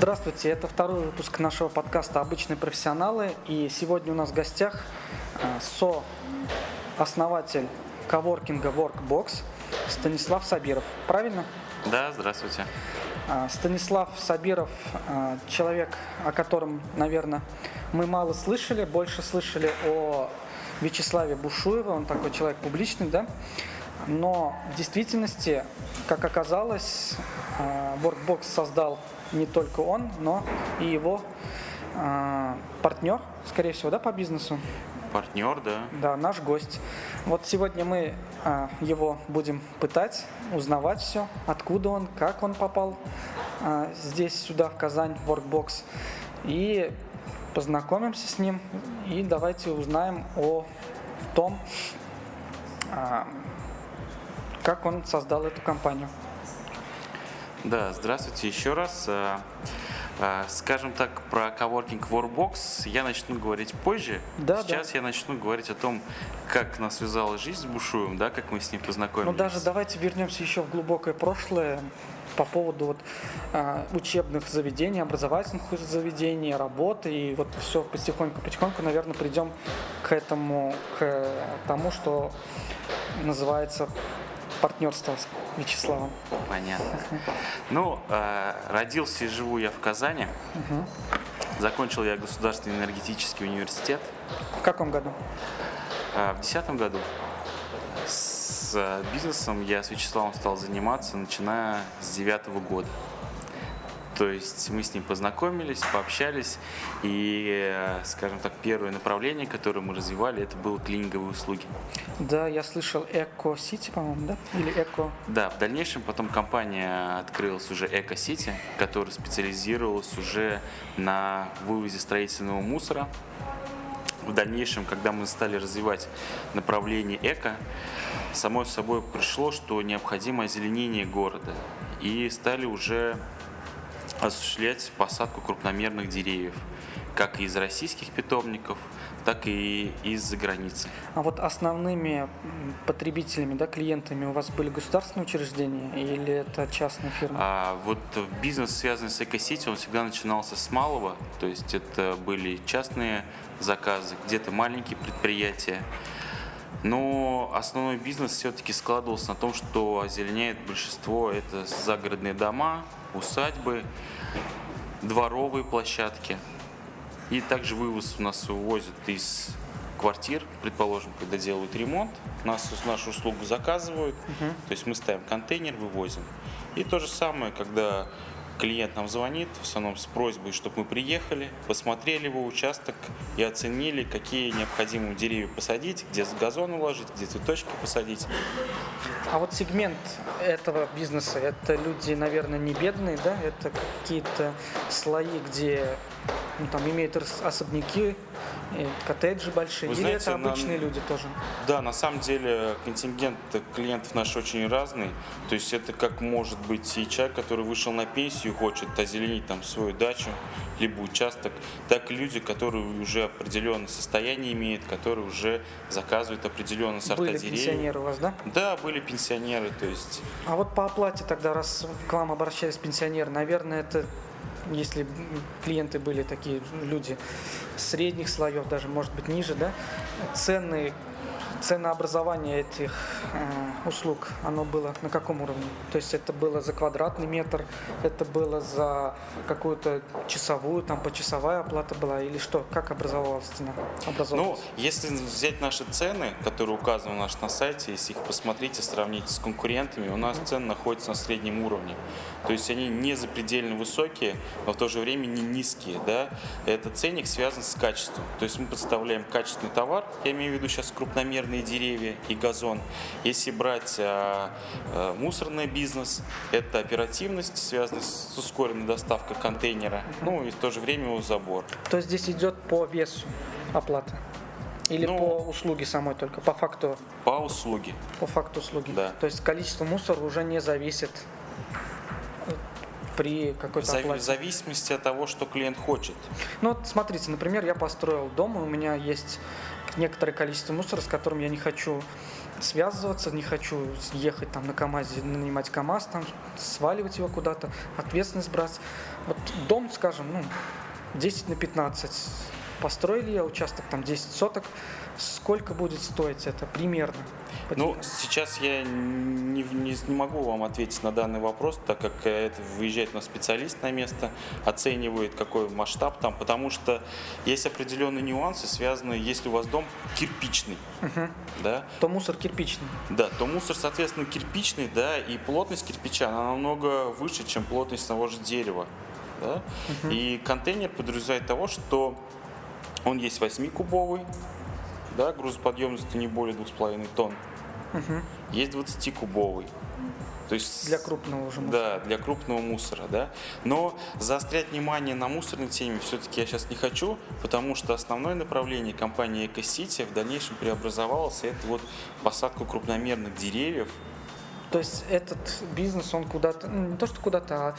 Здравствуйте, это второй выпуск нашего подкаста «Обычные профессионалы». И сегодня у нас в гостях э, со-основатель коворкинга Workbox Станислав Сабиров. Правильно? Да, здравствуйте. А, Станислав Сабиров э, – человек, о котором, наверное, мы мало слышали, больше слышали о Вячеславе Бушуеве, он такой человек публичный, да? Но в действительности, как оказалось, Workbox создал не только он, но и его э, партнер, скорее всего, да, по бизнесу. Партнер, да. Да, наш гость. Вот сегодня мы э, его будем пытать, узнавать все, откуда он, как он попал э, здесь, сюда, в Казань, в Workbox. И познакомимся с ним, и давайте узнаем о том, э, как он создал эту компанию. Да, здравствуйте еще раз. Э, э, Скажем так, про коворкинг Warbox я начну говорить позже. Да, Сейчас да. я начну говорить о том, как нас связала жизнь с Бушуем, да, как мы с ним познакомились. Ну даже давайте вернемся еще в глубокое прошлое по поводу вот, а, учебных заведений, образовательных заведений, работы и вот все потихоньку-потихоньку, наверное, придем к этому, к тому, что называется партнерство с Вячеславом. Понятно. Ну, э, родился и живу я в Казани. Закончил я Государственный энергетический университет В каком году? э, в 2010 году. С э, бизнесом я с Вячеславом стал заниматься, начиная с девятого года. То есть мы с ним познакомились, пообщались, и, э, скажем так, первое направление, которое мы развивали, это было клининговые услуги. Да, я слышал Эко Сити, по-моему, да? Или Эко. Да, в дальнейшем потом компания открылась уже Эко Сити, которая специализировалась уже на вывозе строительного мусора. В дальнейшем, когда мы стали развивать направление эко, само собой пришло, что необходимо озеленение города. И стали уже осуществлять посадку крупномерных деревьев, как из российских питомников, так и из-за границы. А вот основными потребителями, да, клиентами у вас были государственные учреждения или это частные фирмы? А вот бизнес, связанный с экосити, он всегда начинался с малого, то есть это были частные заказы, где-то маленькие предприятия. Но основной бизнес все-таки складывался на том, что озеленяет большинство это загородные дома, усадьбы, дворовые площадки. И также вывоз у нас увозят из квартир, предположим, когда делают ремонт, нас нашу услугу заказывают, то есть мы ставим контейнер, вывозим. И то же самое, когда клиент нам звонит, в основном с просьбой, чтобы мы приехали, посмотрели его участок и оценили, какие необходимые деревья посадить, где газон уложить, где цветочки посадить. А вот сегмент этого бизнеса, это люди, наверное, не бедные, да? Это какие-то слои, где ну, там имеют особняки, коттеджи большие, Вы или знаете, это обычные люди тоже? Да, на самом деле контингент клиентов наш очень разный. То есть это как может быть и человек, который вышел на пенсию, хочет озеленить там свою дачу, либо участок, так и люди, которые уже определенное состояние имеют, которые уже заказывают определенные сорта Были деревьев. пенсионеры у вас, да? Да, были пенсионеры, то есть А вот по оплате тогда, раз к вам обращались пенсионеры, наверное, это если клиенты были такие люди средних слоев, даже может быть ниже, да, цены, ценообразование этих э, услуг, оно было на каком уровне? То есть это было за квадратный метр, это было за какую-то часовую, там почасовая оплата была или что? Как образовалась цена? Ну, если взять наши цены, которые указаны у нас на сайте, если их посмотреть и сравнить с конкурентами, у нас цены находятся на среднем уровне. То есть они не запредельно высокие, но в то же время не низкие. Да? Этот ценник связан с качеством. То есть мы представляем качественный товар, я имею в виду сейчас крупномерные деревья и газон. Если брать а, а, мусорный бизнес, это оперативность, связанная с ускоренной доставкой контейнера, ну и в то же время его забор. То есть здесь идет по весу оплата? Или Ну- по услуге самой только, по факту, По услуге. по факту услуги? Да. То есть количество мусора уже не зависит э, при какой-то зави- в оплате? зависимости от того, что клиент хочет. Ну вот смотрите, например, я построил дом, и у меня есть некоторое количество мусора, с которым я не хочу связываться, не хочу ехать там на КАМАЗе, нанимать КАМАЗ, там, сваливать его куда-то, ответственность брать. Вот дом, скажем, ну, 10 на 15. Построили я участок, там 10 соток. Сколько будет стоить это примерно? Ну, сейчас я не, не, не могу вам ответить на данный вопрос, так как это выезжает на специалист на место, оценивает какой масштаб там, потому что есть определенные нюансы, связанные, если у вас дом кирпичный, Угу. да, То мусор кирпичный. да, то мусор, соответственно, кирпичный, да, и плотность кирпича, она намного выше, чем плотность того же дерева, да, и контейнер подразумевает того, что он есть 8-кубовый, да, грузоподъемностью не более 2,5 тонн, Мгм. есть 20-кубовый. То есть Для крупного уже мусора. Да, для крупного мусора, да. Но заострять внимание на мусорной теме все-таки я сейчас не хочу, потому что основное направление компании Экосити в дальнейшем преобразовалось, это вот посадка крупномерных деревьев. То есть этот бизнес, он куда-то, ну, не то что куда-то, а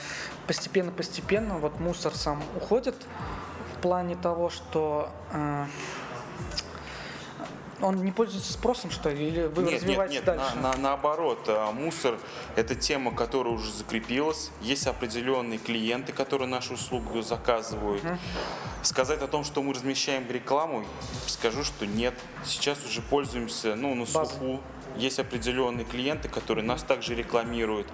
постепенно-постепенно вот мусор сам уходит в плане того, что э, он не пользуется спросом, что ли, или вы нет, нет, развиваете нет, дальше? на- на- наоборот, а, мусор – это тема, которая уже закрепилась. Есть определенные клиенты, которые нашу услугу заказывают. Сказать о том, что мы размещаем рекламу, скажу, что нет. Сейчас уже пользуемся, ну, на Базой. слуху. Есть определенные клиенты, которые нас также рекламируют.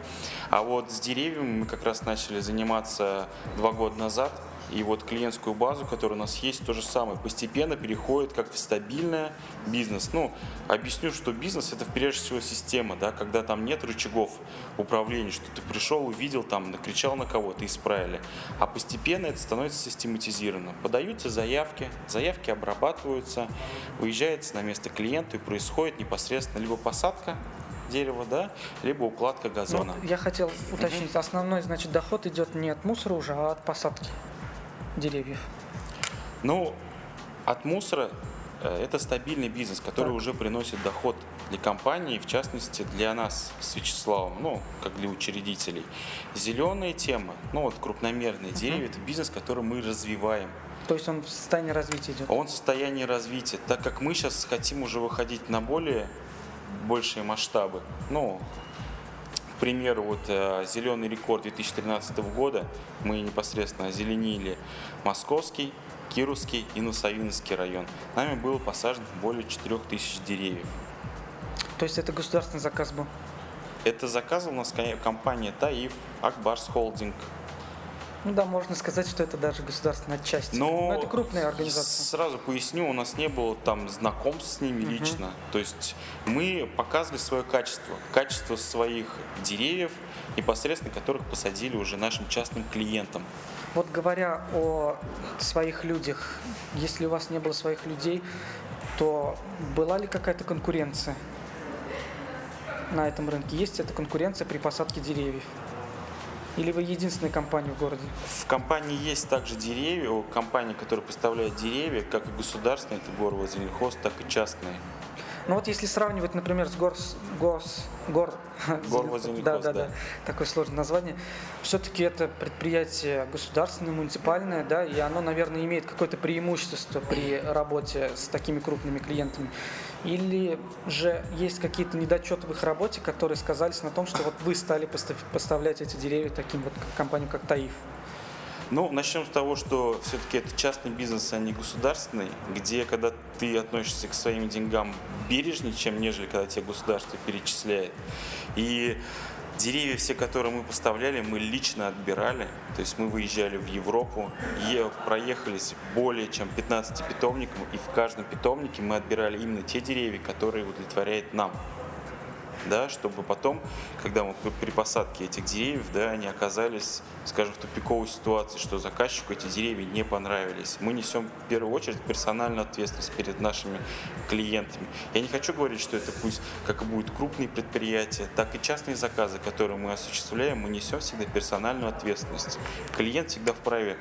А вот с деревьями мы как раз начали заниматься два года назад. И вот клиентскую базу, которая у нас есть, то же самое. Постепенно переходит как в стабильный бизнес. Ну, объясню, что бизнес это прежде всего система, да, когда там нет рычагов управления, что ты пришел, увидел, там, накричал на кого-то, исправили. А постепенно это становится систематизировано. Подаются заявки, заявки обрабатываются, выезжается на место клиента и происходит непосредственно либо посадка дерева, да, либо укладка Ну, газона. вот я хотел уточнить, основной, значит, доход идет не от мусора уже, а от посадки деревьев. Ну, от мусора э, это стабильный бизнес, который Так. уже приносит доход для компании, в частности для нас с Вячеславом, ну, как для учредителей. Зеленая тема, ну вот крупномерные деревья, это бизнес, который мы развиваем. То есть он в состоянии развития идет. Он в состоянии развития, так как мы сейчас хотим уже выходить на более большие масштабы. Ну, к примеру, вот э, зеленый рекорд 2013 года мы непосредственно озеленили Московский, Кировский и Носовинский район. Нами было посажено более 4000 деревьев. То есть это государственный заказ был. Это заказывала у нас ко- компания ТАИФ, Акбарс Холдинг. Ну да, можно сказать, что это даже государственная часть. Но Но это крупная организация. Сразу поясню, у нас не было там знакомств с ними лично. То есть мы показывали свое качество, качество своих деревьев, непосредственно которых посадили уже нашим частным клиентам. Вот говоря о своих людях, если у вас не было своих людей, то была ли какая-то конкуренция на этом рынке? Есть эта конкуренция при посадке деревьев? Или вы единственная компания в городе? В компании есть также деревья, о, компании, которые поставляют деревья, как и государственные, это Горвозеленхоз, так и частные. Ну вот если сравнивать, например, с Горс, Гос, Гор, Горвозеленхоз, да, да, да. да, такое сложное название, все-таки это предприятие государственное, муниципальное, да, и оно, наверное, имеет какое-то преимущество при работе с такими крупными клиентами. Или же есть какие-то недочеты в их работе, которые сказались на том, что вот вы стали постав- поставлять эти деревья таким вот компаниям, как Таиф. Ну, начнем с того, что все-таки это частный бизнес, а не государственный, где когда ты относишься к своим деньгам бережнее, чем нежели когда тебе государство перечисляет. И деревья все, которые мы поставляли, мы лично отбирали. То есть мы выезжали в Европу, е- проехались более чем 15 питомникам, и в каждом питомнике мы отбирали именно те деревья, которые удовлетворяют нам да, чтобы потом, когда мы при- посадке этих деревьев, да, они оказались, скажем, в тупиковой ситуации, что заказчику эти деревья не понравились. Мы несем в первую очередь персональную ответственность перед нашими клиентами. Я не хочу говорить, что это пусть как и будут крупные предприятия, так и частные заказы, которые мы осуществляем, мы несем всегда персональную ответственность. Клиент всегда вправе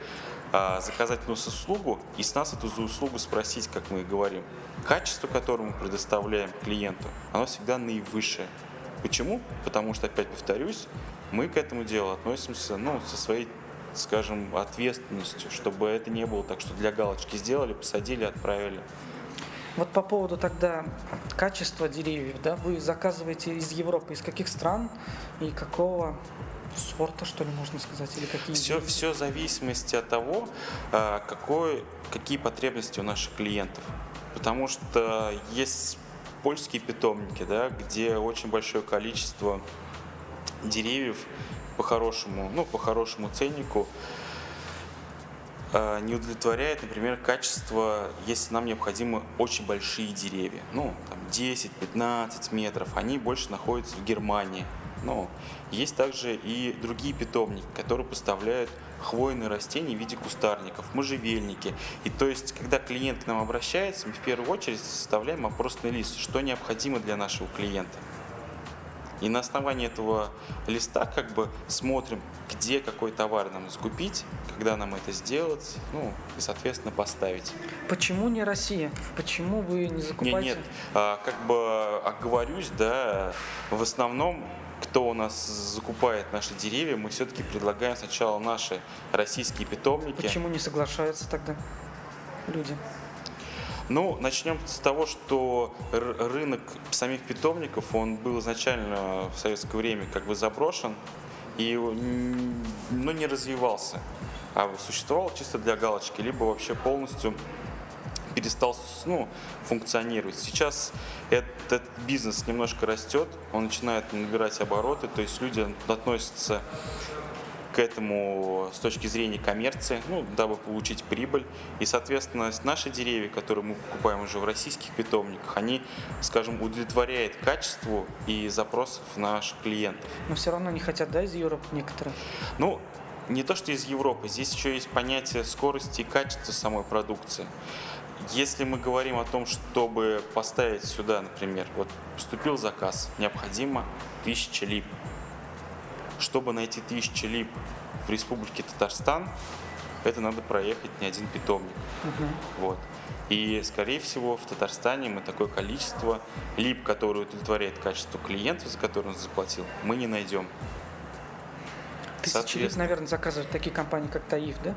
а, заказать у нас услугу и с нас эту за услугу спросить, как мы и говорим. Качество, которое мы предоставляем клиенту, оно всегда наивысшее. Почему? Потому что, опять повторюсь, мы к этому делу относимся ну, со своей, скажем, ответственностью, чтобы это не было так, что для галочки сделали, посадили, отправили. Вот по поводу тогда качества деревьев, да, вы заказываете из Европы, из каких стран и какого сорта, что ли, можно сказать, или какие? Все, все в зависимости от того, а, какой, какие потребности у наших клиентов. Потому что есть польские питомники, да, где очень большое количество деревьев по хорошему, ну, по хорошему ценнику а, не удовлетворяет, например, качество, если нам необходимы очень большие деревья, ну, там 10-15 метров, они больше находятся в Германии. Но есть также и другие питомники, которые поставляют хвойные растения в виде кустарников, можжевельники. И то есть, когда клиент к нам обращается, мы в первую очередь составляем опросный лист, что необходимо для нашего клиента. И на основании этого листа как бы смотрим, где какой товар нам закупить, когда нам это сделать, ну и, соответственно, поставить. Почему не Россия? Почему вы не закупаете? Нет, нет, а, как бы оговорюсь, да, в основном кто у нас закупает наши деревья, мы все-таки предлагаем сначала наши российские питомники. Почему не соглашаются тогда люди? Ну, начнем с того, что рынок самих питомников, он был изначально в советское время как бы заброшен и ну, не развивался, а существовал чисто для галочки, либо вообще полностью перестал ну, функционировать. Сейчас этот бизнес немножко растет, он начинает набирать обороты, то есть люди относятся к этому с точки зрения коммерции, ну, дабы получить прибыль. И, соответственно, наши деревья, которые мы покупаем уже в российских питомниках, они, скажем, удовлетворяют качеству и запросов наших клиентов. Но все равно не хотят, да, из Европы некоторые? Ну, не то, что из Европы, здесь еще есть понятие скорости и качества самой продукции. Если мы говорим о том, чтобы поставить сюда, например, вот поступил заказ, необходимо тысяча лип чтобы найти тысячи лип в республике Татарстан, это надо проехать не один питомник. Угу. Вот. И, скорее всего, в Татарстане мы такое количество лип, которые удовлетворяет качество клиента, за который он заплатил, мы не найдем. Тысячи лип, наверное, заказывают такие компании, как Таиф, да?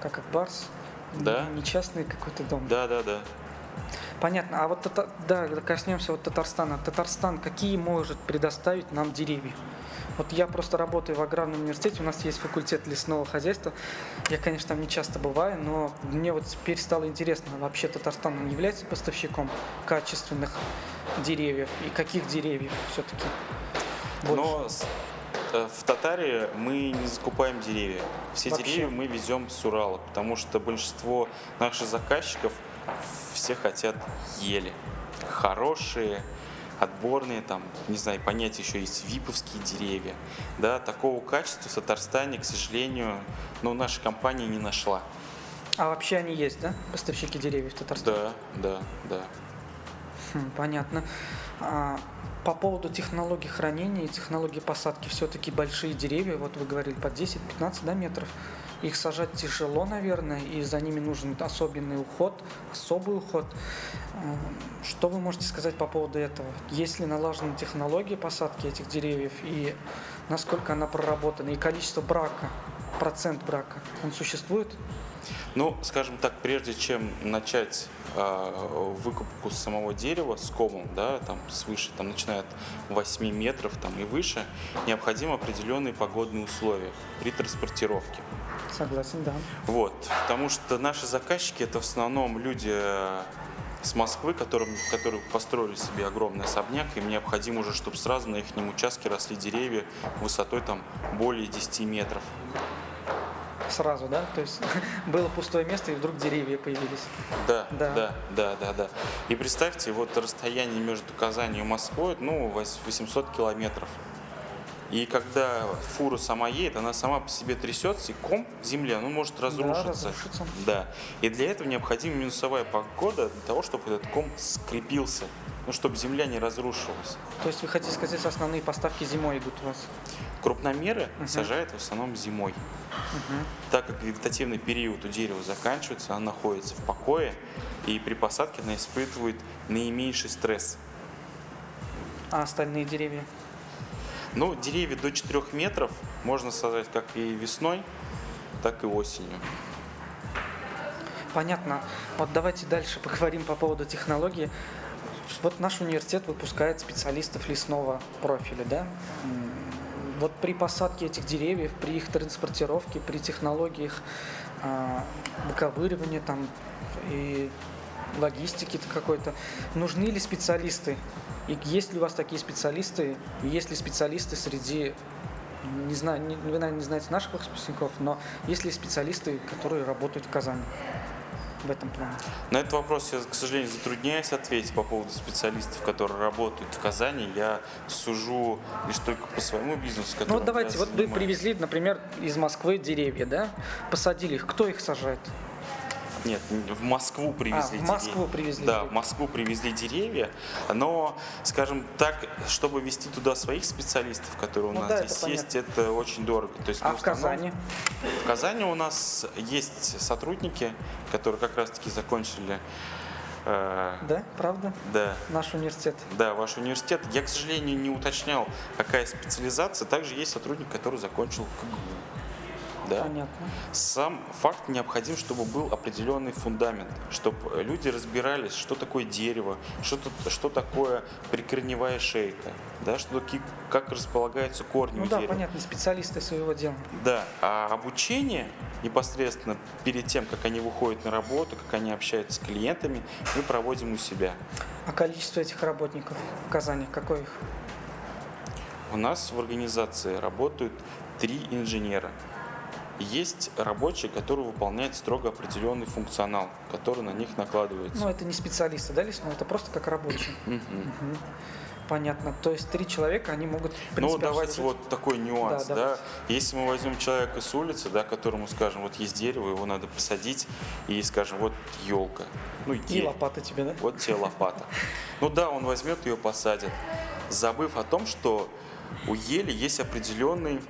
Как Акбарс. Да. Не частный какой-то дом. Да, да, да. Понятно. А вот да, коснемся вот Татарстана. Татарстан какие может предоставить нам деревья? Вот я просто работаю в аграрном университете, у нас есть факультет лесного хозяйства. Я, конечно, там не часто бываю, но мне вот теперь стало интересно, вообще Татарстан он является поставщиком качественных деревьев и каких деревьев все-таки? Но э, в Татаре мы не закупаем деревья. Все Вообще? деревья мы везем с Урала, потому что большинство наших заказчиков все хотят ели. Хорошие, отборные, там, не знаю, понятие еще есть виповские деревья. Да, такого качества в Татарстане, к сожалению, ну, наша компания не нашла. А вообще они есть, да, поставщики деревьев в Татарстане? Да, да, да. Хм, понятно. А, по поводу технологии хранения и технологии посадки, все-таки большие деревья, вот вы говорили, по 10-15 да, метров, их сажать тяжело, наверное, и за ними нужен особенный уход, особый уход. Эм, что вы можете сказать по поводу этого? Есть ли налажена технология посадки этих деревьев и насколько она проработана? И количество брака, процент брака, он существует? Ну, скажем так, прежде чем начать э, выкупку самого дерева с комом, да, там свыше, там начиная от 8 метров там, и выше, необходимы определенные погодные условия при транспортировке. Согласен, да. Вот, потому что наши заказчики это в основном люди э, с Москвы, которым, которые построили себе огромный особняк, им необходимо уже, чтобы сразу на их участке росли деревья высотой там более 10 метров. Сразу, да? То есть было пустое место, и вдруг деревья появились. Да, да, да, да, да, да. И представьте, вот расстояние между Казанью и Москвой, ну, 800 километров. И когда фура сама едет, она сама по себе трясется, и ком земли, ну, может разрушиться. Да, разрушиться. Да. И для этого необходима минусовая погода для того, чтобы этот ком скрепился, ну, чтобы земля не разрушилась. То есть вы хотите сказать, основные поставки зимой идут у вас? Крупномеры угу. сажают в основном зимой. Угу. Так как вегетативный период у дерева заканчивается, оно находится в покое, и при посадке она испытывает наименьший стресс. А остальные деревья? Ну, деревья до 4 метров можно сажать как и весной, так и осенью. Понятно. Вот давайте дальше поговорим по поводу технологии. Вот наш университет выпускает специалистов лесного профиля, да? Вот при посадке этих деревьев, при их транспортировке, при технологиях э, выковыривания там и логистики какой-то, нужны ли специалисты? И есть ли у вас такие специалисты? И есть ли специалисты среди не знаю, не, вы, наверное, не знаете наших выпускников, но есть ли специалисты, которые работают в Казани? В этом плане? На этот вопрос я, к сожалению, затрудняюсь ответить по поводу специалистов, которые работают в Казани. Я сужу лишь только по своему бизнесу, Ну вот давайте, вот вы привезли, например, из Москвы деревья, да? Посадили их. Кто их сажает? Нет, в Москву привезли а, в Москву деревья. привезли Да, в Москву привезли деревья, но, скажем так, чтобы вести туда своих специалистов, которые у ну, нас да, здесь это есть, это очень дорого. То есть, а в Казани? В Казани у нас есть сотрудники, которые как раз-таки закончили э, да, правда? Да. Наш университет. Да, ваш университет. Я, к сожалению, не уточнял, какая специализация. Также есть сотрудник, который закончил КГУ. Да? Понятно. Сам факт необходим, чтобы был определенный фундамент, чтобы люди разбирались, что такое дерево, что, что такое прикорневая шейка, да, что, как располагаются корни ну у да, дерева. понятно, специалисты своего дела. Да, а обучение непосредственно перед тем, как они выходят на работу, как они общаются с клиентами, мы проводим у себя. А количество этих работников в Казани, какое их? У нас в организации работают три инженера. Есть рабочие, которые выполняют строго определенный функционал, который на них накладывается. Ну, это не специалисты, да, лесной, это просто как рабочие. Понятно. То есть три человека, они могут, Ну, давайте обслужить. вот такой нюанс, да, да. Если мы возьмем человека с улицы, да, которому скажем, вот есть дерево, его надо посадить, и скажем, вот елка. Ну, и лопата тебе, да? Вот тебе лопата. Ну да, он возьмет ее, посадит, забыв о том, что у ели есть определенный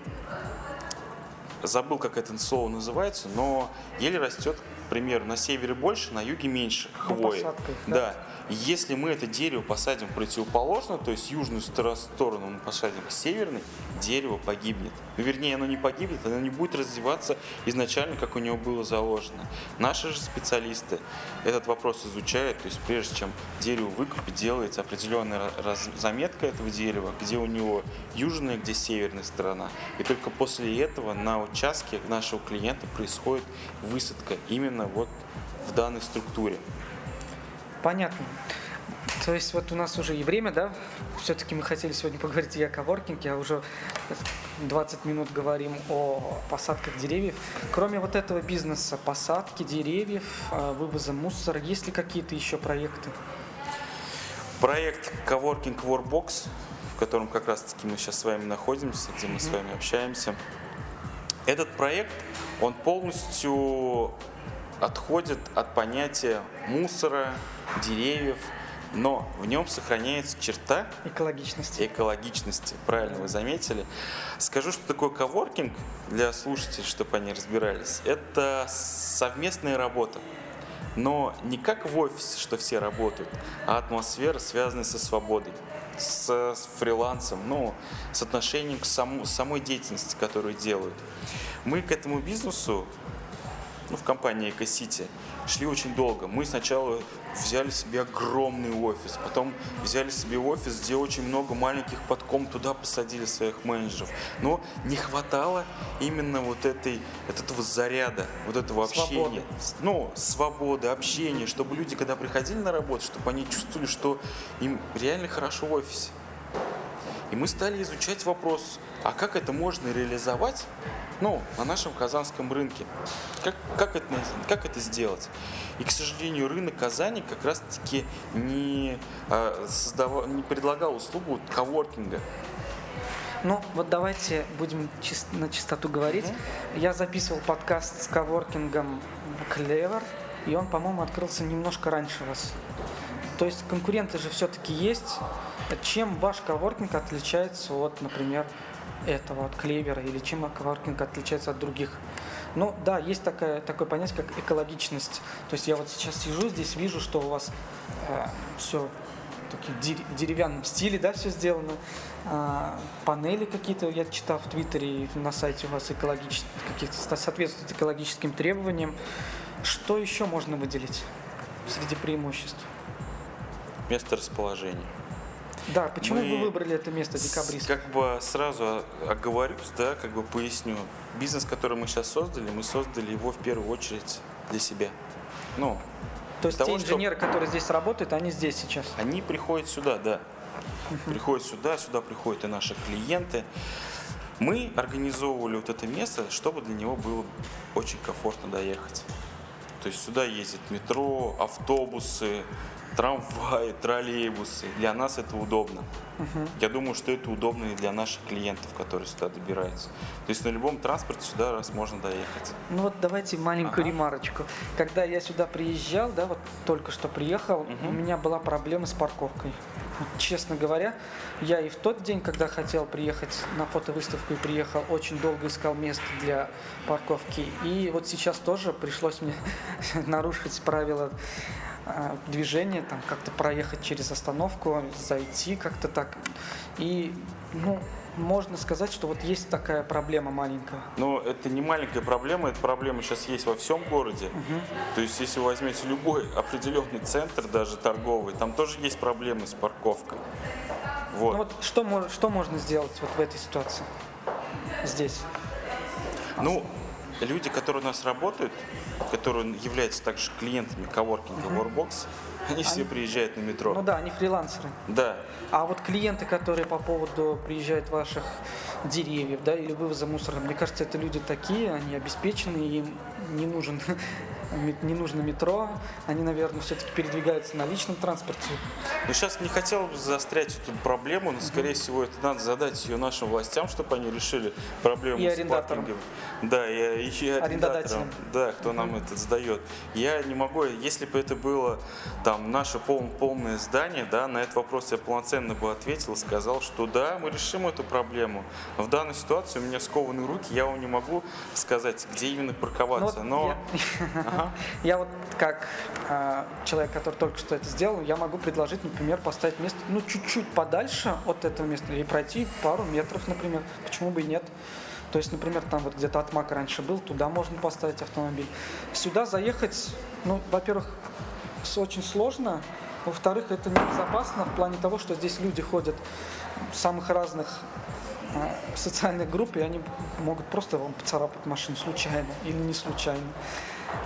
забыл, как это слово называется, но еле растет, к примеру, на севере больше, на юге меньше хвои. да. да. Если мы это дерево посадим противоположно, то есть южную сторону мы посадим к северной, дерево погибнет. Ну, вернее, оно не погибнет, оно не будет развиваться изначально, как у него было заложено. Наши же специалисты этот вопрос изучают, то есть прежде чем дерево выкупить, делается определенная заметка этого дерева, где у него южная, где северная сторона. И только после этого на участке нашего клиента происходит высадка именно вот в данной структуре. Понятно. То есть вот у нас уже и время, да? Все-таки мы хотели сегодня поговорить и о коворкинге, а уже 20 минут говорим о посадках деревьев. Кроме вот этого бизнеса, посадки деревьев, а, вывоза мусора, есть ли какие-то еще проекты? Проект Coworking Workbox, в котором как раз-таки мы сейчас с вами находимся, где мы mm-hmm. с вами общаемся. Этот проект, он полностью отходит от понятия мусора, деревьев, но в нем сохраняется черта экологичности. Экологичности, правильно вы заметили. Скажу, что такое коворкинг для слушателей, чтобы они разбирались. Это совместная работа. Но не как в офисе, что все работают, а атмосфера, связанная со свободой, с фрилансом, ну, с отношением к саму, самой деятельности, которую делают. Мы к этому бизнесу ну, в компании EcoCity, шли очень долго. Мы сначала взяли себе огромный офис, потом взяли себе офис, где очень много маленьких подком, туда посадили своих менеджеров. Но не хватало именно вот этой, вот этого заряда, вот этого общения. Свободы. Ну, свободы, общения, чтобы люди, когда приходили на работу, чтобы они чувствовали, что им реально хорошо в офисе. И мы стали изучать вопрос, а как это можно реализовать ну, на нашем казанском рынке. Как, как, это, как это сделать? И, к сожалению, рынок Казани как раз-таки не, а, создавал, не предлагал услугу коворкинга. Ну, вот давайте будем чис- на чистоту говорить. Mm-hmm. Я записывал подкаст с коворкингом Клевер, и он, по-моему, открылся немножко раньше вас. То есть конкуренты же все-таки есть. Чем ваш коворкинг отличается от, например, этого, от клевера, или чем акваркинг отличается от других. Ну да, есть такое, такое понятие, как экологичность. То есть я вот сейчас сижу здесь, вижу, что у вас э, все такие деревянном стиле, да, все сделано. А, панели какие-то, я читал в Твиттере на сайте у вас экологические, каких-то соответствуют экологическим требованиям. Что еще можно выделить среди преимуществ? Место расположения. Да, почему Мы вы выбрали это место декабрист? Как бы сразу оговорюсь, да, как бы поясню. Бизнес, который мы сейчас создали, мы создали его в первую очередь для себя. Ну, То есть того, те что- инженеры, которые здесь работают, они здесь сейчас. Они приходят сюда, да. Приходят сюда, сюда приходят и наши клиенты. Мы организовывали вот это место, чтобы для него было очень комфортно доехать. То есть сюда ездит метро, автобусы, трамваи, троллейбусы. Для нас это удобно. Я думаю, что это удобно и для наших клиентов, которые сюда добираются. То есть на любом транспорте сюда раз можно доехать. Ну вот давайте маленькую Ага. ремарочку. Когда я сюда приезжал, да, вот только что приехал, Мгм. у меня была проблема с парковкой. Вот честно говоря, я и в тот день, когда хотел приехать на фотовыставку и приехал, очень долго искал место для парковки. И вот сейчас тоже пришлось мне нарушить правила а, движения, там как-то проехать через остановку, зайти как-то так. И, ну, можно сказать, что вот есть такая проблема маленькая. Но это не маленькая проблема, эта проблема сейчас есть во всем городе. То есть, если вы возьмете любой определенный центр, даже торговый, там тоже есть проблемы с парковкой. Вот. Ну вот что, что можно сделать вот в этой ситуации здесь? Ну, люди, которые у нас работают, которые являются также клиентами коворкинга Workbox, они все приезжают на метро. Ну да, они фрилансеры. Да. А вот клиенты, которые по поводу приезжают ваших деревьев, да, или вывоза мусора, мне кажется, это люди такие, они обеспеченные, им не нужен не нужно метро, они, наверное, все-таки передвигаются на личном транспорте. Но сейчас не хотел бы заострять эту проблему, но, скорее всего, это надо задать ее нашим властям, чтобы они решили проблему И с паркингом. Да, и, и Арендодателям. да, кто нам это сдает. Я не могу, если бы это было там наше пол- полное здание, да, на этот вопрос я полноценно бы ответил и сказал, что да, мы решим эту проблему. В данной ситуации у меня скованы руки, я вам не могу сказать, где именно Ну парковаться. Вот но я, Ага. я вот как а, человек, который только что это сделал, я могу предложить, например, поставить место, ну, чуть-чуть подальше от этого места и пройти пару метров, например. Почему бы и нет? То есть, например, там вот где-то отмак раньше был, туда можно поставить автомобиль. Сюда заехать, ну, во-первых, очень сложно, во-вторых, это небезопасно в плане того, что здесь люди ходят самых разных а, социальных групп, и они могут просто вам поцарапать машину случайно или не случайно.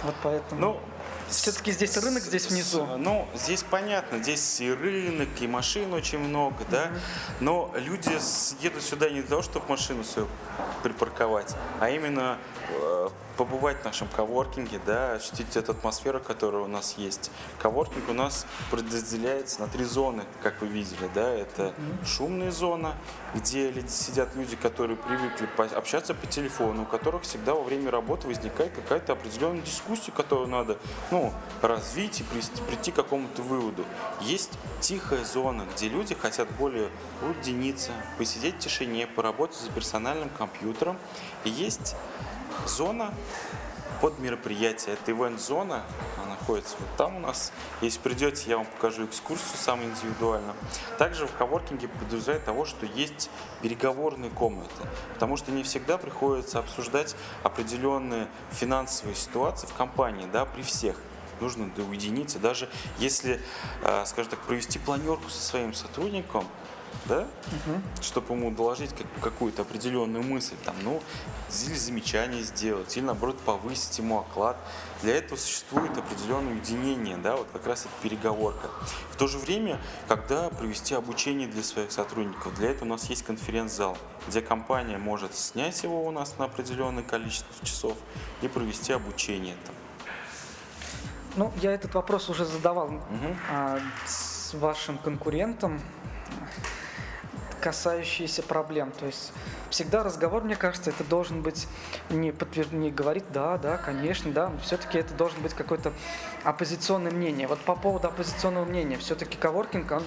Вот поэтому. Ну, все-таки здесь рынок, здесь внизу. Ну, здесь понятно, здесь и рынок, и машин очень много, да. Но люди едут сюда не для того, чтобы машину свою припарковать, а именно э, побывать в нашем коворкинге, да, ощутить эту атмосферу, которая у нас есть. Коворкинг у нас подразделяется на три зоны, как вы видели, да. Это шумная зона, где сидят люди, которые привыкли общаться по телефону, у которых всегда во время работы возникает какая-то определенная дискуссия, которую надо ну, развить и прийти к какому-то выводу. Есть тихая зона, где люди хотят более уединиться, посидеть в тишине, поработать за персональным компьютером. И есть зона под мероприятие. Это ивент-зона, она находится вот там у нас. Если придете, я вам покажу экскурсию самую индивидуально. Также в коворкинге подразумевает того, что есть переговорные комнаты, потому что не всегда приходится обсуждать определенные финансовые ситуации в компании, да, при всех. Нужно да, уединиться, даже если, э, скажем так, провести планерку со своим сотрудником, да, чтобы ему доложить как- какую-то определенную мысль, там, ну, или замечание сделать, или наоборот повысить ему оклад. Для этого существует определенное уединение, да, вот как раз это переговорка. В то же время, когда провести обучение для своих сотрудников, для этого у нас есть конференц-зал, где компания может снять его у нас на определенное количество часов и провести обучение там. Ну, я этот вопрос уже задавал Мгм. а, с вашим конкурентом, касающиеся проблем. То есть всегда разговор, мне кажется, это должен быть не, подтвер... не говорить да, да, конечно, да, все-таки это должен быть какое-то оппозиционное мнение. Вот по поводу оппозиционного мнения, все-таки коворкинг, он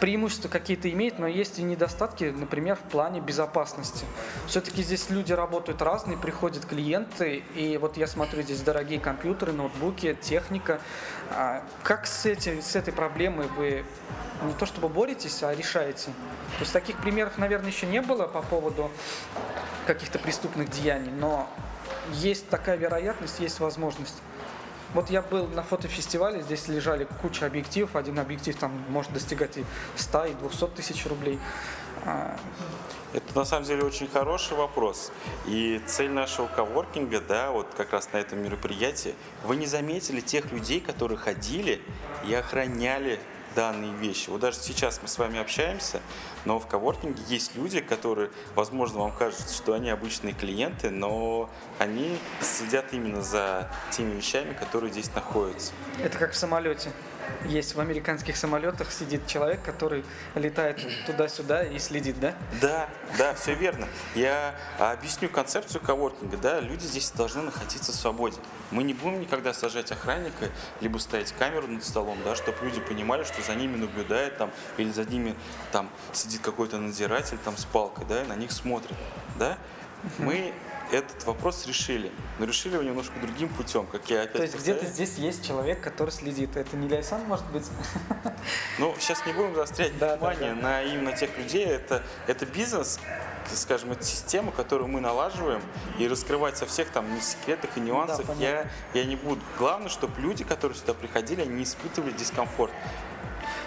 преимущества какие-то имеет, но есть и недостатки, например, в плане безопасности. Все-таки здесь люди работают разные, приходят клиенты, и вот я смотрю, здесь дорогие компьютеры, ноутбуки, техника. А Как с, эти, с этой проблемой вы не то чтобы боретесь, а решаете? То есть таких примеров, наверное, еще не было по поводу каких-то преступных деяний, но есть такая вероятность, есть возможность. Вот я был на фотофестивале, здесь лежали куча объективов. Один объектив там может достигать и 100, и 200 тысяч рублей. А, Это на самом деле очень хороший вопрос. И цель нашего коворкинга, да, вот как раз на этом мероприятии, вы не заметили тех людей, которые ходили и охраняли данные вещи. Вот даже сейчас мы с вами общаемся, но в коворкинге есть люди, которые, возможно, вам кажется, что они обычные клиенты, но они следят именно за теми вещами, которые здесь находятся. Это как в самолете. Есть в американских самолетах сидит человек, который летает туда-сюда и следит, да? Да, да, все верно. Я объясню концепцию коворкинга. Да, люди здесь должны находиться в свободе. Мы не будем никогда сажать охранника, либо ставить камеру над столом, да, чтобы люди понимали, что за ними наблюдает там, или за ними там сидит какой-то надзиратель там с палкой, да, и на них смотрит. Да? Мы этот вопрос решили. Но решили его немножко другим путем, как я опять То есть где-то повторяю. здесь есть человек, который следит. Это не Ляйсан, может быть? Ну, сейчас не будем заострять Да, да, внимание да. на именно тех людей. Это, это бизнес, скажем, это система, которую мы налаживаем, и раскрывать со всех там секретах и нюансах Да, я, понятно. я не буду. Главное, чтобы люди, которые сюда приходили, они не испытывали дискомфорт.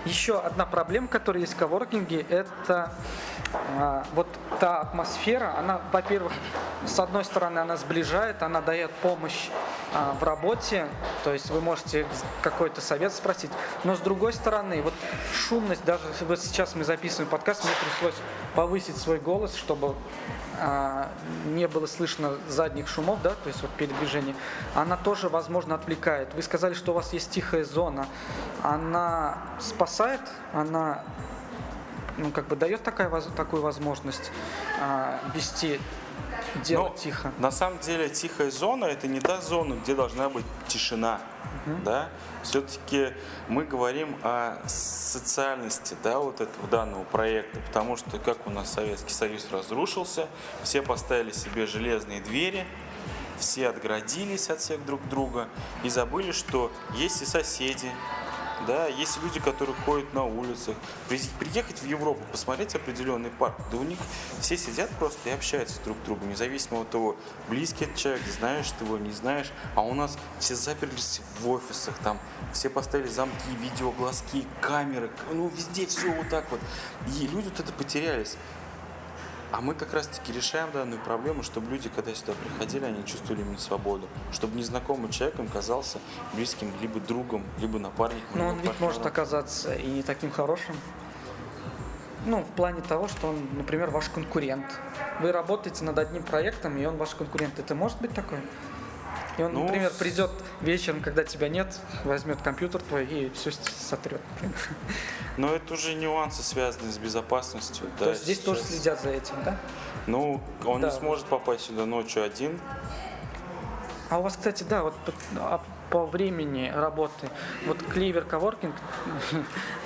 Еще одна проблема, которая есть в коворкинге, это вот та атмосфера, она, во-первых, с одной стороны, она сближает, она дает помощь а, в работе, то есть вы можете какой-то совет спросить, но с другой стороны, вот шумность, даже вот сейчас мы записываем подкаст, мне пришлось повысить свой голос, чтобы а, не было слышно задних шумов, да, то есть вот передвижение, она тоже, возможно, отвлекает. Вы сказали, что у вас есть тихая зона. Она спасает, она ну, как бы дает такая, такую возможность а, вести дело Но тихо. На самом деле тихая зона это не та зона, где должна быть тишина. Да? Все-таки мы говорим о социальности да, вот этого данного проекта, потому что как у нас Советский Союз разрушился, все поставили себе железные двери, все отгородились от всех друг друга и забыли, что есть и соседи, да, есть люди, которые ходят на улицах. При- Приехать в Европу, посмотреть определенный парк, да у них все сидят просто и общаются друг с другом, независимо от того, близкий этот человек, знаешь ты его, не знаешь. А у нас все заперлись в офисах, там все поставили замки, видеоглазки, камеры, ну везде все вот так вот. И люди вот это потерялись. А мы как раз-таки решаем данную проблему, чтобы люди, когда сюда приходили, они чувствовали именно свободу. Чтобы незнакомый человек им казался близким либо другом, либо напарником. Но либо он ведь может партнером. оказаться и таким хорошим. Ну, в плане того, что он, например, ваш конкурент. Вы работаете над одним проектом, и он ваш конкурент. Это может быть такое? И он, Ну, например, придет вечером, когда тебя нет, возьмет компьютер твой и все сотрет. Но это уже нюансы, связанные с безопасностью. То да, есть здесь тоже сейчас. следят за этим, да? Ну, он Да. не сможет попасть сюда ночью один. А у вас, кстати, да, вот по, а по времени работы, вот Клевер Коворкинг,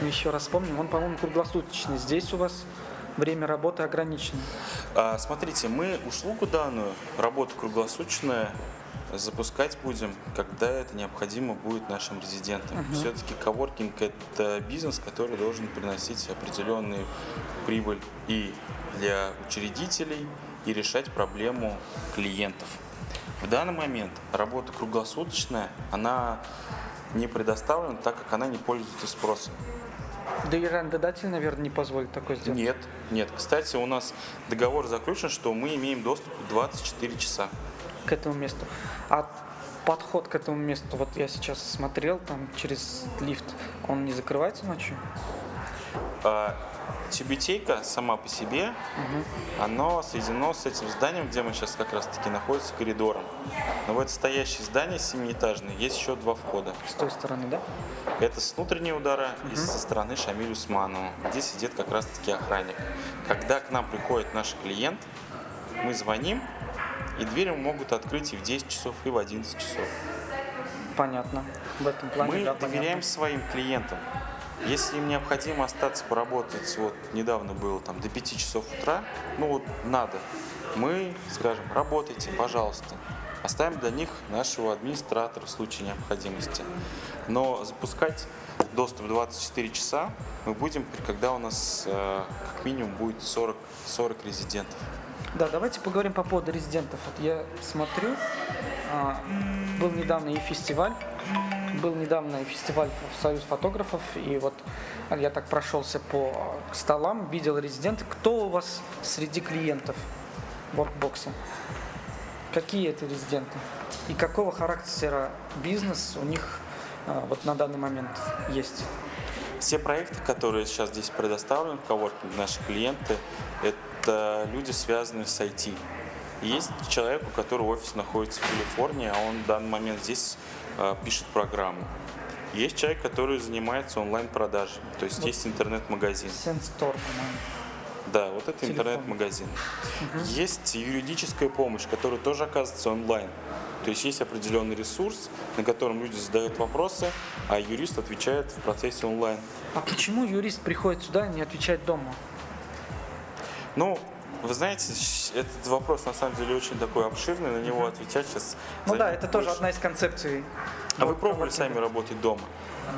еще раз вспомним, он, по-моему, круглосуточный. Здесь у вас время работы ограничено. А, смотрите, мы услугу данную, работу круглосуточная, запускать будем, когда это необходимо будет нашим резидентам. Все-таки коворкинг – это бизнес, который должен приносить определенную прибыль и для учредителей, и решать проблему клиентов. В данный момент работа круглосуточная, она не предоставлена, так как она не пользуется спросом. Да и арендодатель, наверное, не позволит такое сделать. Нет, нет. Кстати, у нас договор заключен, что мы имеем доступ 24 часа. К этому месту. А подход к этому месту, вот я сейчас смотрел там через лифт, он не закрывается ночью? А, Тюбетейка сама по себе, оно соединено с этим зданием, где мы сейчас как раз таки находимся, коридором. Но в это стоящее здание семиэтажное есть еще два входа. С той стороны, да? Это с внутреннего удара и со стороны Шамиль Усманова, где сидит как раз таки охранник. Когда к нам приходит наш клиент, мы звоним, и двери могут открыть и в 10 часов, и в 11 часов. Понятно. В этом плане, Мы да, доверяем понятно. своим клиентам. Если им необходимо остаться поработать, вот недавно было там до 5 часов утра, ну вот надо, мы скажем, работайте, пожалуйста. Оставим для них нашего администратора в случае необходимости. Но запускать доступ 24 часа мы будем, когда у нас э, как минимум будет 40, 40 резидентов. Да, давайте поговорим по поводу резидентов. Вот я смотрю, а, был недавно и фестиваль был недавно фестиваль Союз фотографов, и вот я так прошелся по столам, видел резиденты. Кто у вас среди клиентов воркбокса? Какие это резиденты? И какого характера бизнес у них а, вот на данный момент есть? Все проекты, которые сейчас здесь предоставлены коворкинг, наши клиенты, это люди, связанные с IT. Есть человек, у которого офис находится в Калифорнии, а он в данный момент здесь э, пишет программу. Есть человек, который занимается онлайн-продажами, то есть вот есть интернет-магазин. Сенстор. Да, вот это интернет-магазин. Угу. Есть юридическая помощь, которая тоже оказывается онлайн. То есть есть определенный ресурс, на котором люди задают вопросы, а юрист отвечает в процессе онлайн. А почему юрист приходит сюда и не отвечает дома? Ну, вы знаете, этот вопрос на самом деле очень такой обширный, на него отвечать сейчас. Ну да, это тоже одна из концепций. А вы пробовали сами работать дома?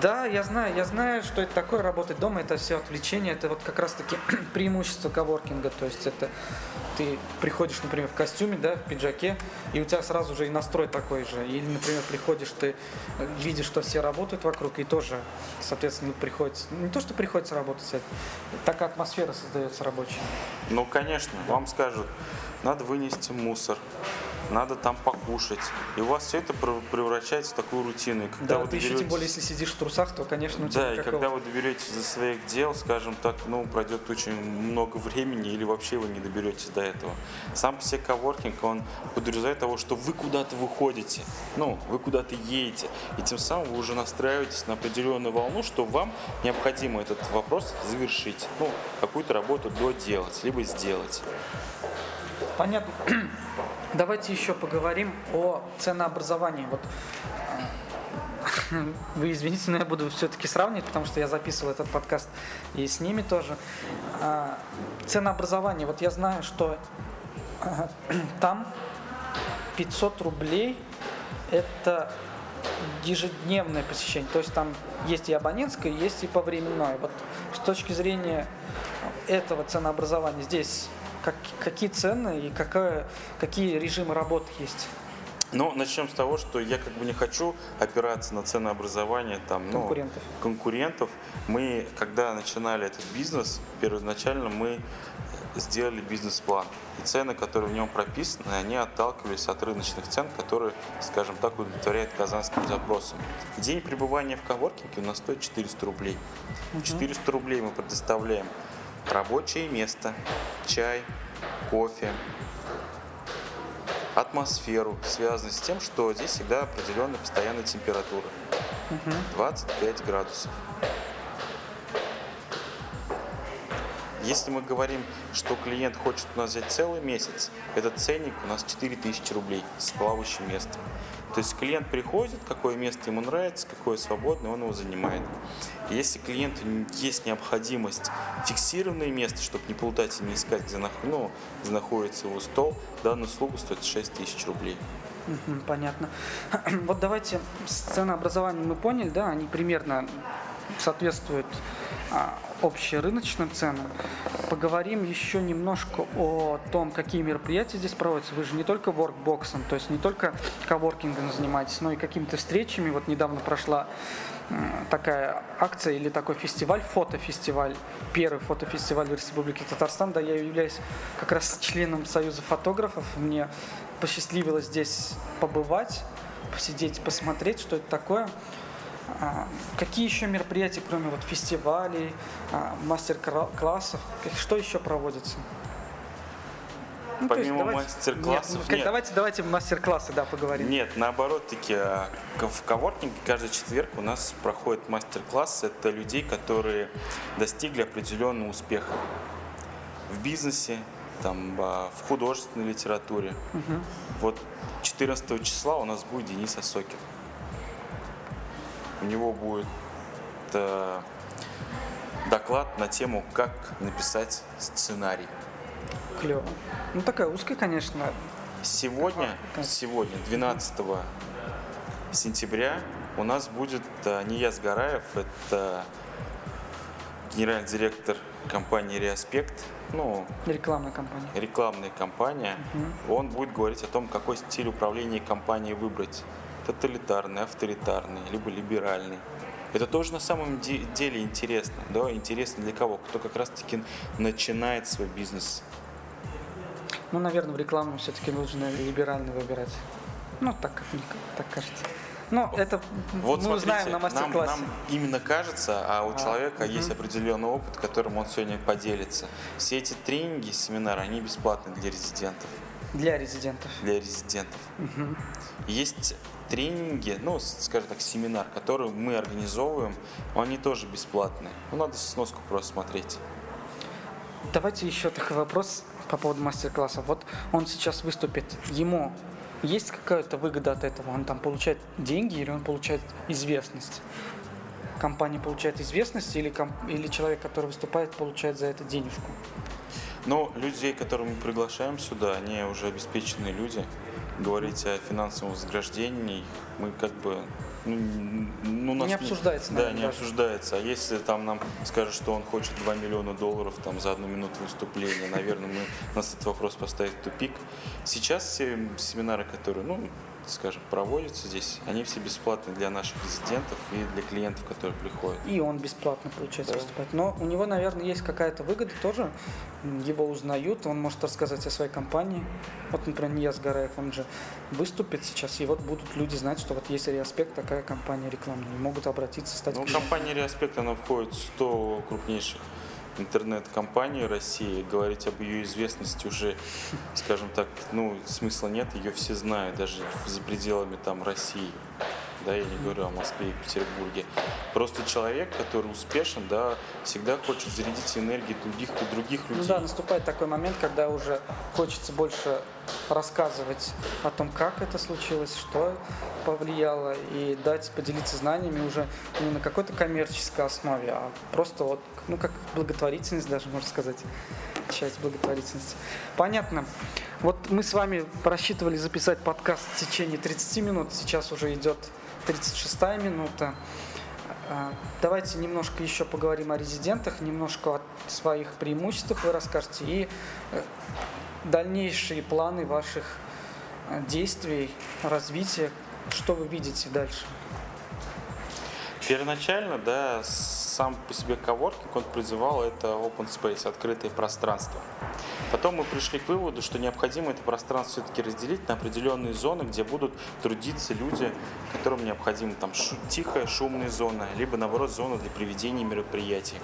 Да, я знаю, я знаю, что это такое работать дома, это все отвлечение, это вот как раз-таки преимущество коворкинга, то есть это ты приходишь, например, в костюме, да, в пиджаке, и у тебя сразу же и настрой такой же, или, например, приходишь, ты видишь, что все работают вокруг, и тоже, соответственно, приходится, не то, что приходится работать, а такая атмосфера создается рабочая. Ну, конечно, вам скажут, надо вынести мусор, надо там покушать. И у вас все это превращается в такую рутину. И когда да, вы ты доберетесь... еще тем более, если сидишь в трусах, то, конечно, у тебя Да, и когда вы доберетесь до своих дел, скажем так, ну, пройдет очень много времени, или вообще вы не доберетесь до этого. Сам по себе коворкинг, он подразумевает того, что вы куда-то выходите, ну, вы куда-то едете, и тем самым вы уже настраиваетесь на определенную волну, что вам необходимо этот вопрос завершить, ну, какую-то работу доделать, либо сделать. Понятно. Давайте еще поговорим о ценообразовании. Вот вы извините, но я буду все-таки сравнивать, потому что я записывал этот подкаст и с ними тоже. А, ценообразование. Вот я знаю, что там 500 рублей это ежедневное посещение. То есть там есть и абонентское, есть и повременное. Вот с точки зрения этого ценообразования здесь как, какие цены и какая, какие режимы работы есть? Ну, начнем с того, что я как бы не хочу опираться на ценообразование там, ну, конкурентов. конкурентов. Мы, когда начинали этот бизнес, первоначально мы сделали бизнес-план. И цены, которые в нем прописаны, они отталкивались от рыночных цен, которые, скажем так, удовлетворяют казанским запросам. День пребывания в коворкинге у нас стоит 400 рублей. 400 рублей мы предоставляем рабочее место, чай, кофе, атмосферу, связанную с тем, что здесь всегда определенная постоянная температура. 25 градусов. Если мы говорим, что клиент хочет у нас взять целый месяц, этот ценник у нас 4000 рублей с плавающим местом. То есть клиент приходит, какое место ему нравится, какое свободное, он его занимает. Если клиенту есть необходимость фиксированное место, чтобы не плутать и не искать, где, ну, где находится его стол, данную услугу стоит 6 тысяч рублей. Понятно. Вот давайте с ценообразованием мы поняли, да, они примерно соответствуют а, общерыночным ценам. Поговорим еще немножко о том, какие мероприятия здесь проводятся. Вы же не только воркбоксом, то есть не только коворкингом занимаетесь, но и какими-то встречами. Вот недавно прошла такая акция или такой фестиваль, фотофестиваль, первый фотофестиваль в Республике Татарстан. Да, я являюсь как раз членом Союза фотографов. Мне посчастливилось здесь побывать, посидеть, посмотреть, что это такое. А, какие еще мероприятия, кроме вот фестивалей, а, мастер-классов, что еще проводится? Ну, Помимо мастер-классов нет, нет. Давайте, давайте мастер-классы, да, поговорим. Нет, наоборот, таки а, в коворкинге каждый четверг у нас проходит мастер-класс. Это людей, которые достигли определенного успеха в бизнесе, там, в художественной литературе. Угу. Вот 14 числа у нас будет Денис Осокин у него будет э, доклад на тему, как написать сценарий. Клево. Ну такая узкая, конечно. Сегодня, сегодня, 12 сентября, у нас будет э, Нияз Гараев, это генеральный директор компании Реаспект, ну, рекламная компания. Рекламная компания. Угу. Он будет говорить о том, какой стиль управления компанией выбрать тоталитарный, авторитарный, либо либеральный. Это тоже на самом деле интересно. Да? Интересно для кого? Кто как раз-таки начинает свой бизнес. Ну, наверное, в рекламу все-таки нужно либерально выбирать. Ну, так как мне так кажется. Ну, это вот мы смотрите, узнаем на мастер-классе. Нам, нам именно кажется, а у а, человека угу. есть определенный опыт, которым он сегодня поделится. Все эти тренинги, семинары, они бесплатны для резидентов. Для резидентов. Для резидентов. Угу. Есть тренинги, ну, скажем так, семинар, который мы организовываем, они тоже бесплатные. Ну, надо сноску просто смотреть. Давайте еще такой вопрос по поводу мастер-класса. Вот он сейчас выступит, ему есть какая-то выгода от этого? Он там получает деньги или он получает известность? Компания получает известность или, комп... или человек, который выступает, получает за это денежку? Ну, людей, которых мы приглашаем сюда, они уже обеспеченные люди. Говорить о финансовом вознаграждении, мы как бы ну, ну нас не обсуждается. Да, не даже. обсуждается. А если там нам скажут, что он хочет 2 миллиона долларов там, за одну минуту выступления, наверное, мы, нас этот вопрос поставит в тупик. Сейчас все семинары, которые, ну, скажем, проводятся здесь, они все бесплатные для наших резидентов и для клиентов, которые приходят. И он бесплатно, получается, да. выступает. Но у него, наверное, есть какая-то выгода тоже. Его узнают, он может рассказать о своей компании. Вот, например, Нияз Гараев, он же выступит сейчас, и вот будут люди знать, что вот есть Реаспект, такая компания рекламная, и могут обратиться, стать Ну, компания Реаспект, она входит в 100 крупнейших интернет-компании России, говорить об ее известности уже, скажем так, ну, смысла нет, ее все знают, даже за пределами там России да, я не говорю о Москве и Петербурге. Просто человек, который успешен, да, всегда хочет зарядить энергией других и других ну людей. Ну да, наступает такой момент, когда уже хочется больше рассказывать о том, как это случилось, что повлияло, и дать поделиться знаниями уже не на какой-то коммерческой основе, а просто вот, ну, как благотворительность даже, можно сказать, часть благотворительности. Понятно. Вот мы с вами рассчитывали записать подкаст в течение 30 минут, сейчас уже идет 36 минута. А, давайте немножко еще поговорим о резидентах, немножко о своих преимуществах вы расскажете и э, дальнейшие планы ваших э, действий, развития, что вы видите дальше. Первоначально, да, сам по себе коворкинг, он призывал это open space, открытое пространство. Потом мы пришли к выводу, что необходимо это пространство все-таки разделить на определенные зоны, где будут трудиться люди, которым необходима там шу- тихая, шумная зона, либо наоборот зона для проведения мероприятий.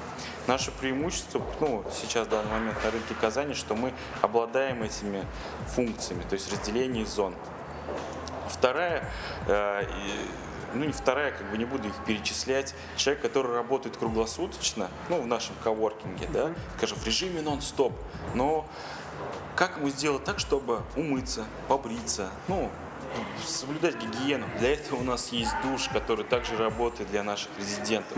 Наше преимущество, ну, сейчас в данный момент на рынке Казани, что мы обладаем этими функциями, то есть разделение зон. Вторая э, ну не вторая, как бы не буду их перечислять, человек, который работает круглосуточно, ну в нашем коворкинге, да, скажем, в режиме нон-стоп, но как ему сделать так, чтобы умыться, побриться, ну, соблюдать гигиену. Для этого у нас есть душ, который также работает для наших резидентов.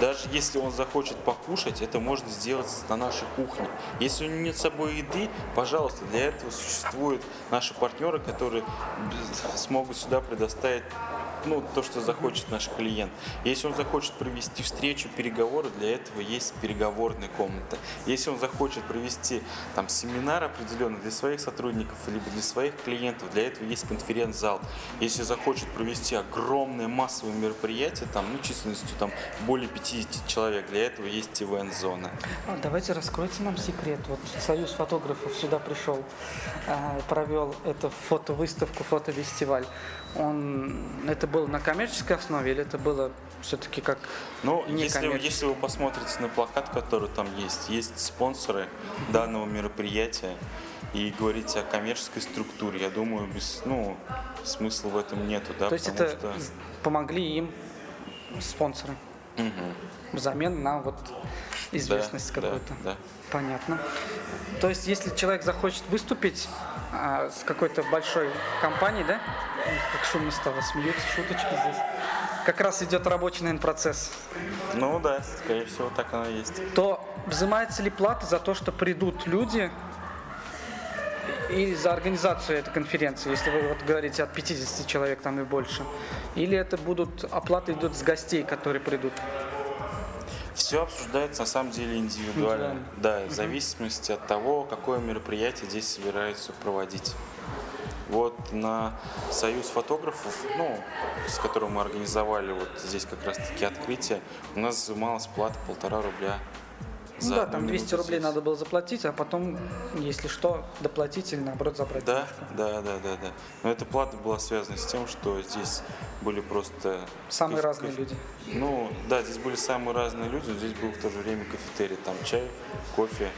Даже если он захочет покушать, это можно сделать на нашей кухне. Если у него нет с собой еды, пожалуйста, для этого существуют наши партнеры, которые смогут сюда предоставить ну, то, что захочет наш клиент. Если он захочет провести встречу, переговоры, для этого есть переговорная комната. Если он захочет провести там семинар определенный для своих сотрудников, либо для своих клиентов, для этого есть конференц-зал. Если захочет провести огромное массовое мероприятие, там, ну, численностью там более 50 человек, для этого есть ивент-зона. А, давайте раскройте нам секрет. Вот Союз фотографов сюда пришел, а, провел эту фотовыставку, фотофестиваль он это было на коммерческой основе или это было все-таки как ну если если вы посмотрите на плакат который там есть есть спонсоры данного мероприятия и говорить о коммерческой структуре я думаю без ну смысла в этом нету да то есть это что... помогли им спонсоры угу. взамен на вот известность да, какую-то да, да. понятно то есть если человек захочет выступить а, с какой-то большой компанией да как шумно стало, смеются, шуточки здесь. Как раз идет рабочий, наверное, процесс. Ну да, скорее всего, так оно и есть. То взимается ли плата за то, что придут люди и за организацию этой конференции, если вы вот говорите от 50 человек там и больше? Или это будут, оплата идет с гостей, которые придут? Все обсуждается на самом деле индивидуально. индивидуально. Да, в зависимости от того, какое мероприятие здесь собираются проводить. Вот на союз фотографов, ну, с которым мы организовали вот здесь как раз-таки открытие, у нас взималась плата полтора рубля ну да, там 200 рублей здесь. надо было заплатить, а потом, если что, доплатить или наоборот забрать. Да, да, да, да, да. Но эта плата была связана с тем, что здесь были просто... Самые кофе, разные кофе. люди. Ну, да, здесь были самые разные люди, но здесь был в то же время кафетерий. Там чай, кофе,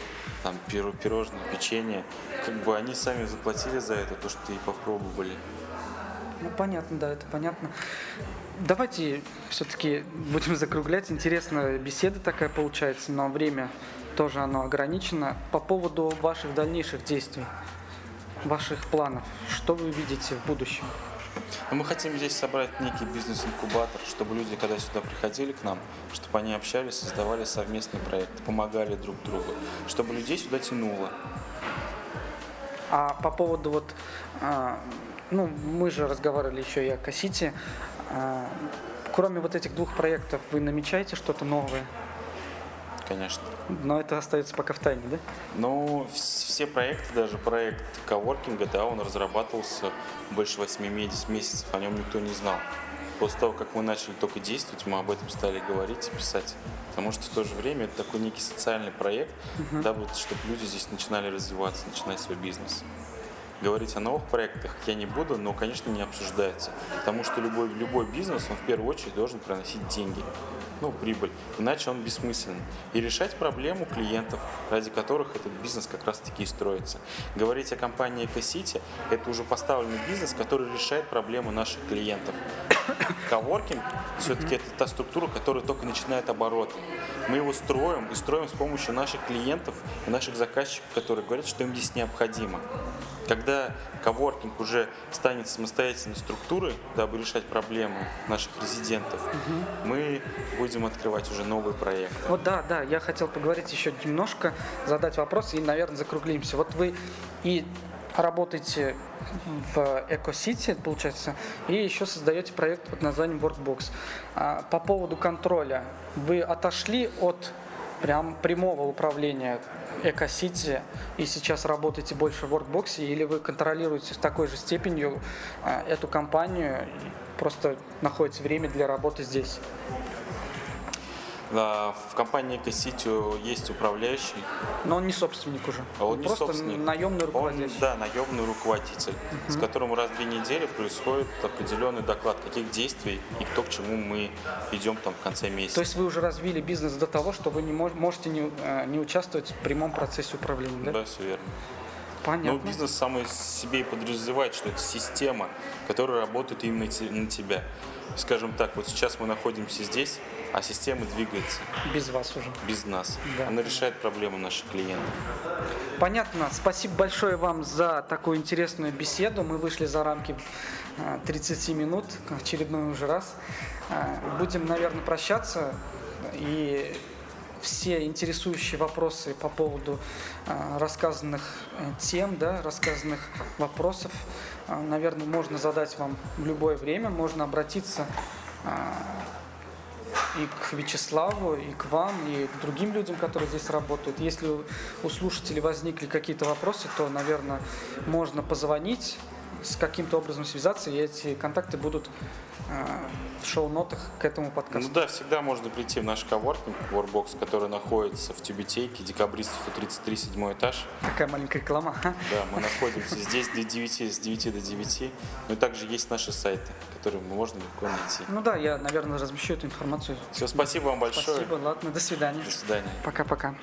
там пирожные, печенье. Как бы они сами заплатили за это, то, что и попробовали. Ну, понятно, да, это понятно. Давайте все-таки будем закруглять. Интересная беседа такая получается, но время тоже оно ограничено. По поводу ваших дальнейших действий, ваших планов, что вы видите в будущем? Ну, мы хотим здесь собрать некий бизнес-инкубатор, чтобы люди, когда сюда приходили к нам, чтобы они общались, создавали совместные проекты, помогали друг другу, чтобы людей сюда тянуло. А по поводу вот, а, ну, мы же разговаривали еще и о Кассите. А, кроме вот этих двух проектов, вы намечаете что-то новое? Конечно. Но это остается пока в тайне, да? Ну, все проекты, даже проект коворкинга, да, он разрабатывался больше 8 месяцев, о нем никто не знал. После того, как мы начали только действовать, мы об этом стали говорить и писать. Потому что в то же время это такой некий социальный проект, uh-huh. да, вот, чтобы люди здесь начинали развиваться, начинать свой бизнес. Говорить о новых проектах я не буду, но, конечно, не обсуждается. Потому что любой, любой бизнес, он в первую очередь должен приносить деньги, ну, прибыль. Иначе он бессмысленен. И решать проблему клиентов, ради которых этот бизнес как раз-таки и строится. Говорить о компании EcoCity – это уже поставленный бизнес, который решает проблему наших клиентов. Коворкинг все-таки это та структура, которая только начинает обороты. Мы его строим и строим с помощью наших клиентов и наших заказчиков, которые говорят, что им здесь необходимо. Когда коворкинг уже станет самостоятельной структурой, дабы решать проблемы наших резидентов, угу. мы будем открывать уже новый проект. Вот да, да, я хотел поговорить еще немножко, задать вопрос и, наверное, закруглимся. Вот вы и работаете в Эко-Сити, получается, и еще создаете проект под названием Workbox. А, по поводу контроля, вы отошли от прям прямого управления Эко-Сити и сейчас работаете больше в Workbox, или вы контролируете с такой же степенью а, эту компанию, просто находится время для работы здесь? В компании Экоситию есть управляющий. Но он не собственник уже. А он, он не просто собственник. наемный руководитель. Он, да, наемный руководитель, uh-huh. с которым раз в две недели происходит определенный доклад, каких действий и кто к чему мы идем там в конце месяца. То есть вы уже развили бизнес до того, что вы не можете не, э, не участвовать в прямом процессе управления, да? Да, все верно. Понятно. Но бизнес самый себе и подразумевает, что это система, которая работает именно на тебя. Скажем так, вот сейчас мы находимся здесь, а система двигается. Без вас уже. Без нас. Да. Она решает проблемы наших клиентов. Понятно. Спасибо большое вам за такую интересную беседу. Мы вышли за рамки 30 а, минут, очередной уже раз. А, будем, наверное, прощаться. И все интересующие вопросы по поводу а, рассказанных э, тем, да, рассказанных вопросов, наверное, можно задать вам в любое время. Можно обратиться и к Вячеславу, и к вам, и к другим людям, которые здесь работают. Если у слушателей возникли какие-то вопросы, то, наверное, можно позвонить, с каким-то образом связаться, и эти контакты будут э, в шоу-нотах к этому подкасту. Ну да, всегда можно прийти в наш коворкинг, Warbox, который находится в Тюбетейке, Декабристов 33, седьмой этаж. Такая маленькая реклама. Да, мы находимся здесь до 9, с 9 до 9. Ну и также есть наши сайты, которые можно легко найти. Ну да, я, наверное, размещу эту информацию. Все, спасибо вам большое. Спасибо, ладно, до свидания. До свидания. Пока-пока.